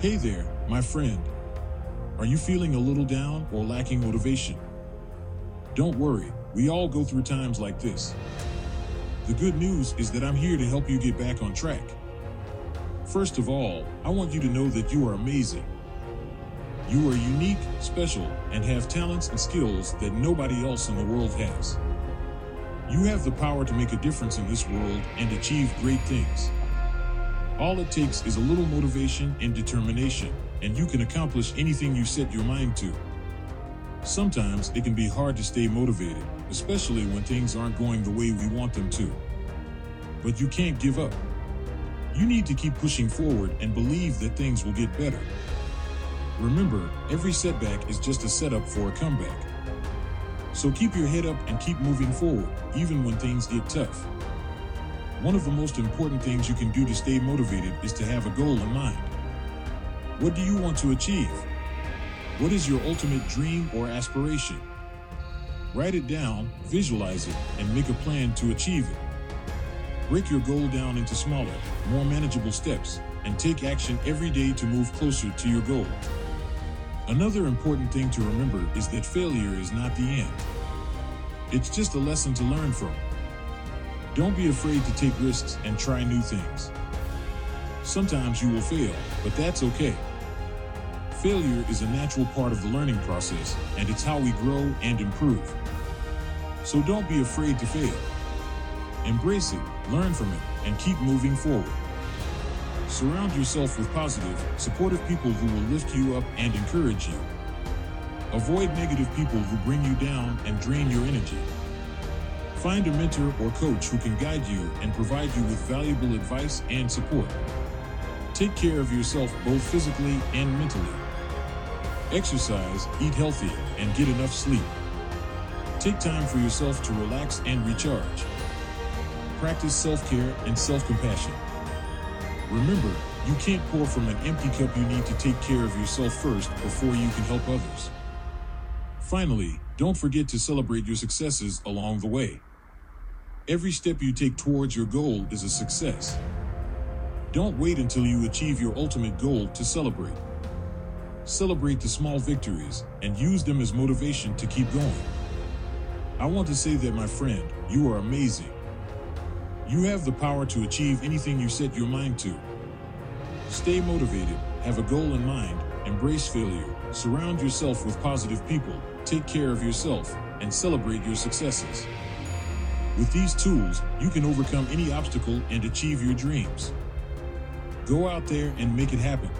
Hey there, my friend. Are you feeling a little down or lacking motivation? Don't worry, we all go through times like this. The good news is that I'm here to help you get back on track. First of all, I want you to know that you are amazing. You are unique, special, and have talents and skills that nobody else in the world has. You have the power to make a difference in this world and achieve great things. All it takes is a little motivation and determination, and you can accomplish anything you set your mind to. Sometimes it can be hard to stay motivated, especially when things aren't going the way we want them to. But you can't give up. You need to keep pushing forward and believe that things will get better. Remember, every setback is just a setup for a comeback. So keep your head up and keep moving forward, even when things get tough. One of the most important things you can do to stay motivated is to have a goal in mind. What do you want to achieve? What is your ultimate dream or aspiration? Write it down, visualize it, and make a plan to achieve it. Break your goal down into smaller, more manageable steps, and take action every day to move closer to your goal. Another important thing to remember is that failure is not the end. It's just a lesson to learn from. Don't be afraid to take risks and try new things. Sometimes you will fail, but that's okay. Failure is a natural part of the learning process, and it's how we grow and improve. So don't be afraid to fail. Embrace it, learn from it, and keep moving forward. Surround yourself with positive, supportive people who will lift you up and encourage you. Avoid negative people who bring you down and drain your energy. Find a mentor or coach who can guide you and provide you with valuable advice and support. Take care of yourself both physically and mentally. Exercise, eat healthy, and get enough sleep. Take time for yourself to relax and recharge. Practice self care and self compassion. Remember, you can't pour from an empty cup. You need to take care of yourself first before you can help others. Finally, don't forget to celebrate your successes along the way. Every step you take towards your goal is a success. Don't wait until you achieve your ultimate goal to celebrate. Celebrate the small victories and use them as motivation to keep going. I want to say that, my friend, you are amazing. You have the power to achieve anything you set your mind to. Stay motivated, have a goal in mind, embrace failure, surround yourself with positive people, take care of yourself, and celebrate your successes. With these tools, you can overcome any obstacle and achieve your dreams. Go out there and make it happen.